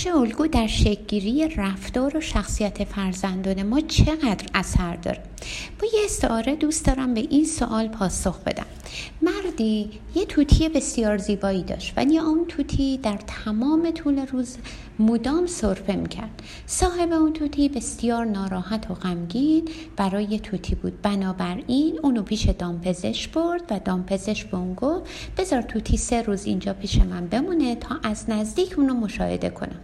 نقش الگو در شکلگیری رفتار و شخصیت فرزندان ما چقدر اثر داره؟ با یه استعاره دوست دارم به این سوال پاسخ بدم. مردی یه توتی بسیار زیبایی داشت ولی اون توتی در تمام طول روز مدام سرفه می‌کرد. صاحب اون توتی بسیار ناراحت و غمگین برای توتی بود. بنابراین اونو پیش دامپزشک برد و دامپزشک به اون گفت بذار توتی سه روز اینجا پیش من بمونه تا از نزدیک اونو مشاهده کنم.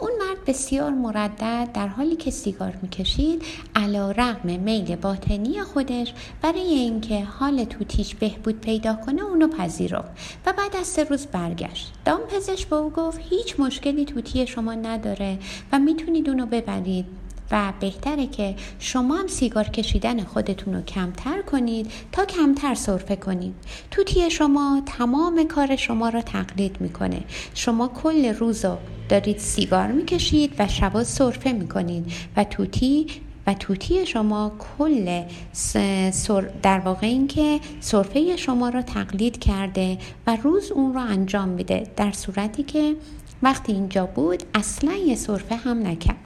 اون مرد بسیار مردد در حالی که سیگار می‌کشید علا رقم میل باطنی خودش برای اینکه حال توتیش بهبود پیدا کنه اونو پذیرفت و بعد از سه روز برگشت. دام پزشک به او گفت هیچ مشکلی توتی شما نداره و می‌تونید اونو ببرید و بهتره که شما هم سیگار کشیدن خودتون رو کمتر کنید تا کمتر سرفه کنید. توتی شما تمام کار شما رو تقلید می‌کنه. شما کل روز رو دارید سیگار می‌کشید و شبا سرفه می‌کنید و توتی و توتی شما کل در واقع این که سرفه شما رو تقلید کرده و روز اون رو انجام میده در صورتی که وقتی اینجا بود اصلا یه سرفه هم نکرد.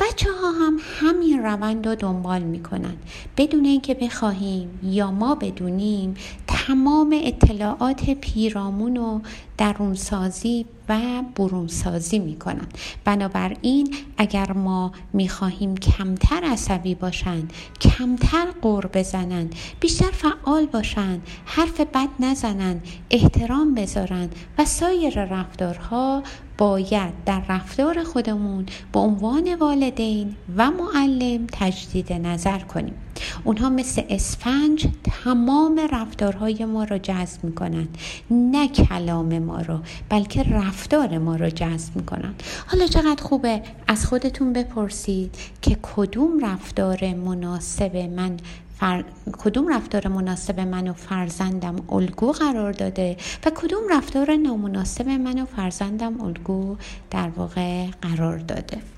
بچه ها هم همین روند رو دنبال می‌کنن بدون اینکه بخواهیم یا ما بدونیم تمام اطلاعات پیرامون و درونسازی و برونسازی می کنند بنابراین اگر ما می خواهیم کمتر عصبی باشند کمتر قور بزنند بیشتر فعال باشند حرف بد نزنند احترام بذارند و سایر رفتارها باید در رفتار خودمون به عنوان والدین و معلم تجدید نظر کنیم. اونها مثل اسفنج تمام رفتارهای ما رو جذب می‌کنن نه کلام ما رو بلکه رفتار ما رو جذب می‌کنن حالا چقدر خوبه از خودتون بپرسید که کدوم رفتار مناسب من فر... کدوم رفتار مناسب من و فرزندم الگو قرار داده و کدوم رفتار نامناسب من و فرزندم الگو در واقع قرار داده.